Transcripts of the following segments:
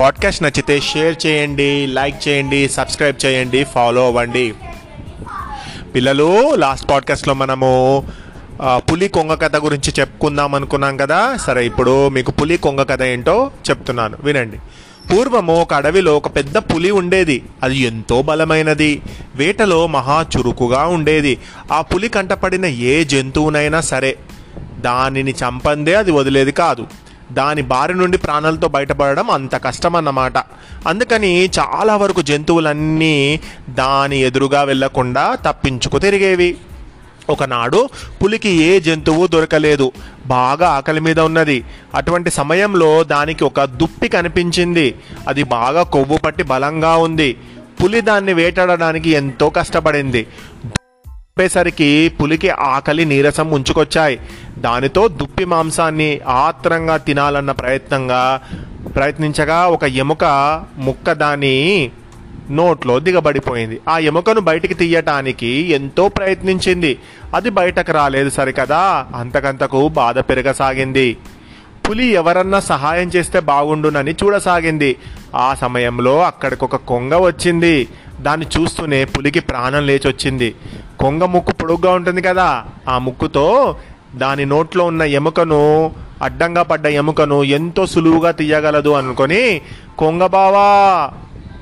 Podcast నచ్చితే share చేయండి like చేయండి సబ్స్క్రైబ్ చేయండి ఫాలో అవ్వండి. పిల్లలు లాస్ట్ పాడ్కాస్ట్లో మనము పులి కొంగ కథ గురించి చెప్పుకుందాం అనుకున్నాం కదా? సరే ఇప్పుడు మీకు పులి కొంగ కథ ఏంటో చెప్తున్నాను. వినండి. పూర్వము ఒక అడవిలో ఒక పెద్ద పులి ఉండేది. అది ఎంతో బలమైనది. వేటలో మహా చురుకుగా ఉండేది. ఆ పులి కంటపడిన ఏ జంతువునైనా సరే దానిని చంపందే అది వదిలేది కాదు. దాని బారి నుండి ప్రాణాలతో బయటపడడం అంత కష్టం అన్నమాట అందుకని చాలా వరకు జంతువులన్నీ దాని ఎదురుగా వెళ్ళకుండా తప్పించుకు తిరిగేవి. ఒకనాడు పులికి ఏ జంతువు దొరకలేదు. బాగా ఆకలి మీద ఉన్నది. అటువంటి సమయంలో దానికి ఒక దుప్పి కనిపించింది. అది బాగా కొవ్వు పట్టి బలంగా ఉంది. పులి దాన్ని వేటాడడానికి ఎంతో కష్టపడింది. చెప్పేసరికి పులికి ఆకలి నీరసం ఉంచుకొచ్చాయి దానితో దుప్పి మాంసాన్ని ఆత్రంగా తినాలన్న ప్రయత్నంగా ప్రయత్నించగా ఒక ఎముక ముక్క దాని నోట్లో దిగబడిపోయింది. ఆ ఎముకను బయటికి తీయటానికి ఎంతో ప్రయత్నించింది. అది బయటకు రాలేదు సరికదా? అంతకంతకు బాధ పెరగసాగింది. పులి ఎవరన్నా సహాయం చేస్తే బాగుండునని చూడసాగింది. ఆ సమయంలో అక్కడికి ఒక కొంగ వచ్చింది. దాన్ని చూస్తూనే పులికి ప్రాణం లేచొచ్చింది. కొంగ ముక్కు పొడుగ్గా ఉంటుంది కదా ఆ ముక్కుతో దాని నోట్లో ఉన్న ఎముకను అడ్డంగా పడ్డ ఎముకను ఎంతో సులువుగా తీయగలదు అనుకొని కొంగ బావా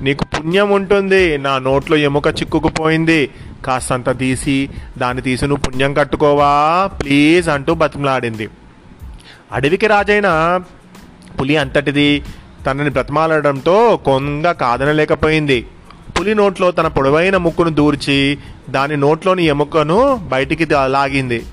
నీకు పుణ్యం ఉంటుంది నా నోట్లో ఎముక చిక్కుకుపోయింది కాస్తంత తీసి దాన్ని తీసి నువ్వు పుణ్యం కట్టుకోవా ప్లీజ్ అంటూ బతిమలాడింది. అడవికి రాజైన పులి అంతటిది తనని బ్రతమాలడంతో కొంగ కాదనలేకపోయింది. పులి నోట్లో తన పొడవైన ముక్కును దూర్చి దాని నోట్లోని ఎముకను బయటికి లాగింది.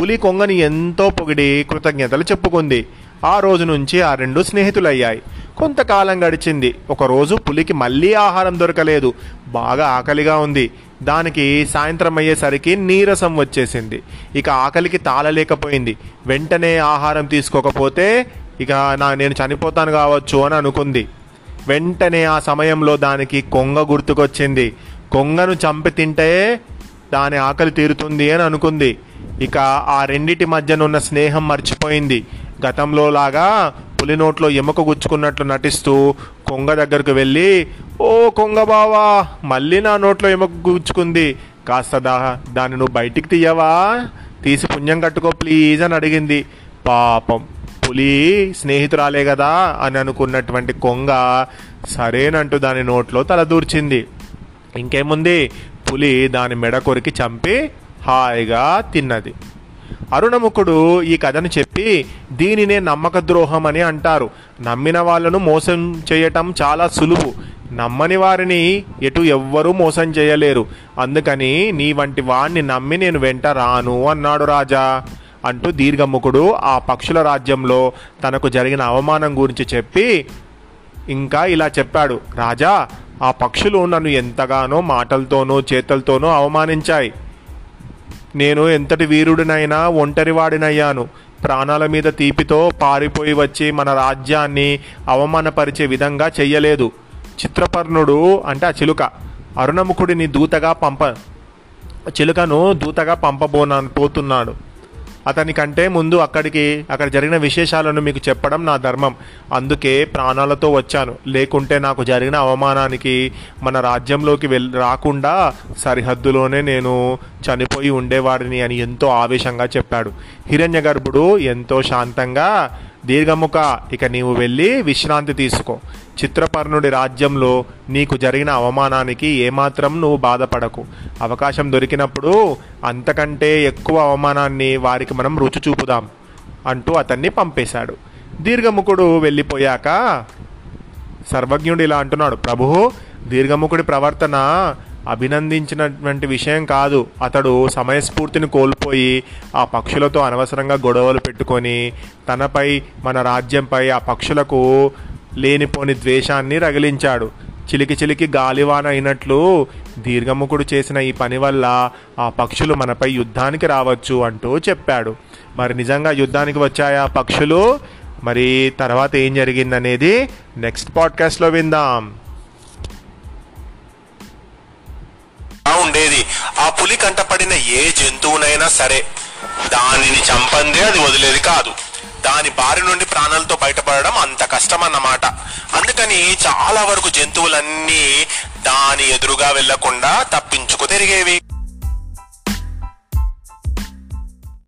పులి కొంగని ఎంతో పొగిడి కృతజ్ఞతలు చెప్పుకుంది. ఆ రోజు నుంచి ఆ రెండు స్నేహితులయ్యాయి. కొంతకాలం గడిచింది. ఒకరోజు పులికి మళ్ళీ ఆహారం దొరకలేదు. బాగా ఆకలిగా ఉంది. దానికి సాయంత్రం అయ్యేసరికి నీరసం వచ్చేసింది. ఇక ఆకలికి తాళలేకపోయింది. వెంటనే ఆహారం తీసుకోకపోతే ఇక నా నేను చనిపోతాను కావచ్చు అని అనుకుంది. వెంటనే ఆ సమయంలో దానికి కొంగ గుర్తుకొచ్చింది. కొంగను చంపి తింటే దాని ఆకలి తీరుతుంది అని అనుకుంది. ఇక ఆ రెండిటి మధ్యనున్న స్నేహం మర్చిపోయింది. గతంలో లాగా పులి నోట్లో ఎముక గుచ్చుకున్నట్లు నటిస్తూ కొంగ దగ్గరకు వెళ్ళి ఓ కొంగ బావా మళ్ళీ నా నోట్లో ఎముక గుచ్చుకుంది. కాస్త దా దాన్ని నువ్వు బయటికి తీయవా? తీసి పుణ్యం కట్టుకో ప్లీజ్ అని అడిగింది. పాపం. పులి స్నేహితురాలే కదా అని అనుకున్నటువంటి కొంగ సరేనంటూ దాని నోట్లో తలదూర్చింది ఇంకేముంది? పులి దాని మెడ కొరికి చంపి హాయిగా తిన్నది. అరుణముఖుడు ఈ కథను చెప్పి దీనినే నమ్మక ద్రోహం అని అంటారు. నమ్మిన వాళ్ళను మోసం చేయటం చాలా సులువు. నమ్మని వారిని ఎటు ఎవ్వరూ మోసం చేయలేరు. అందుకని నీ వంటి వాణ్ణి నమ్మి నేను వెంట రాను అన్నాడు రాజా. అంటూ దీర్ఘముఖుడు ఆ పక్షుల రాజ్యంలో తనకు జరిగిన అవమానం గురించి చెప్పి ఇంకా ఇలా చెప్పాడు రాజా ఆ పక్షులు నన్ను ఎంతగానో మాటలతోనూ చేతలతోనూ అవమానించాయి. నేను ఎంతటి వీరుడినైనా ఒంటరివాడినయ్యాను. ప్రాణాల మీద తీపితో పారిపోయి వచ్చి మన రాజ్యాన్ని అవమానపరిచే విధంగా చెయ్యలేదు. చిత్రపర్ణుడు అంటే ఆ చిలుక. అరుణముఖుడిని దూతగా పంప చిలుకను దూతగా పంపబోనా పోతున్నాడు. అతనికంటే ముందు అక్కడికి అక్కడ జరిగిన విశేషాలను మీకు చెప్పడం నా ధర్మం. అందుకే ప్రాణాలతో వచ్చాను. లేకుంటే నాకు జరిగిన అవమానానికి మన రాజ్యంలోకి వెల్ రాకుండా సరిహద్దులోనే నేను చనిపోయి ఉండేవాడిని అని ఎంతో ఆవేశంగా చెప్పాడు. హిరణ్య గర్భుడు ఎంతో శాంతంగా దీర్ఘముఖ ఇక నీవు వెళ్ళి విశ్రాంతి తీసుకో. చిత్రపర్ణుడి రాజ్యంలో నీకు జరిగిన అవమానానికి ఏమాత్రం నువ్వు బాధపడకు. అవకాశం దొరికినప్పుడు అంతకంటే ఎక్కువ అవమానాన్ని వారికి మనం రుచి చూపుదాం అంటూ అతన్ని పంపేశాడు. దీర్ఘముఖుడు వెళ్ళిపోయాక సర్వజ్ఞుడు ఇలా అంటున్నాడు ప్రభు దీర్ఘముఖుడి ప్రవర్తన అభినందించినటువంటి విషయం కాదు. అతడు సమయస్ఫూర్తిని కోల్పోయి ఆ పక్షులతో అనవసరంగా గొడవలు పెట్టుకొని తనపై మన రాజ్యంపై ఆ పక్షులకు లేనిపోని ద్వేషాన్ని రగిలించాడు. చిలికి చిలికి గాలివాన అయినట్లు దీర్ఘముఖుడు చేసిన ఈ పని వల్ల ఆ పక్షులు మనపై యుద్ధానికి రావచ్చు అంటూ చెప్పాడు. మరి నిజంగా యుద్ధానికి వచ్చాయా పక్షులు? మరి తర్వాత ఏం జరిగిందనేది నెక్స్ట్ పాడ్కాస్ట్లో విందాం. ఉండేది. ఆ పులి కంటపడిన ఏ జంతువునైనా సరే దానిని చంపందే అది వదిలేది కాదు. దాని బారి నుండి ప్రాణాలతో బయటపడడం అంత కష్టం అన్నమాట అందుకని చాలా వరకు జంతువులన్నీ దాని ఎదురుగా వెళ్ళకుండా తప్పించుకు తిరిగేవి.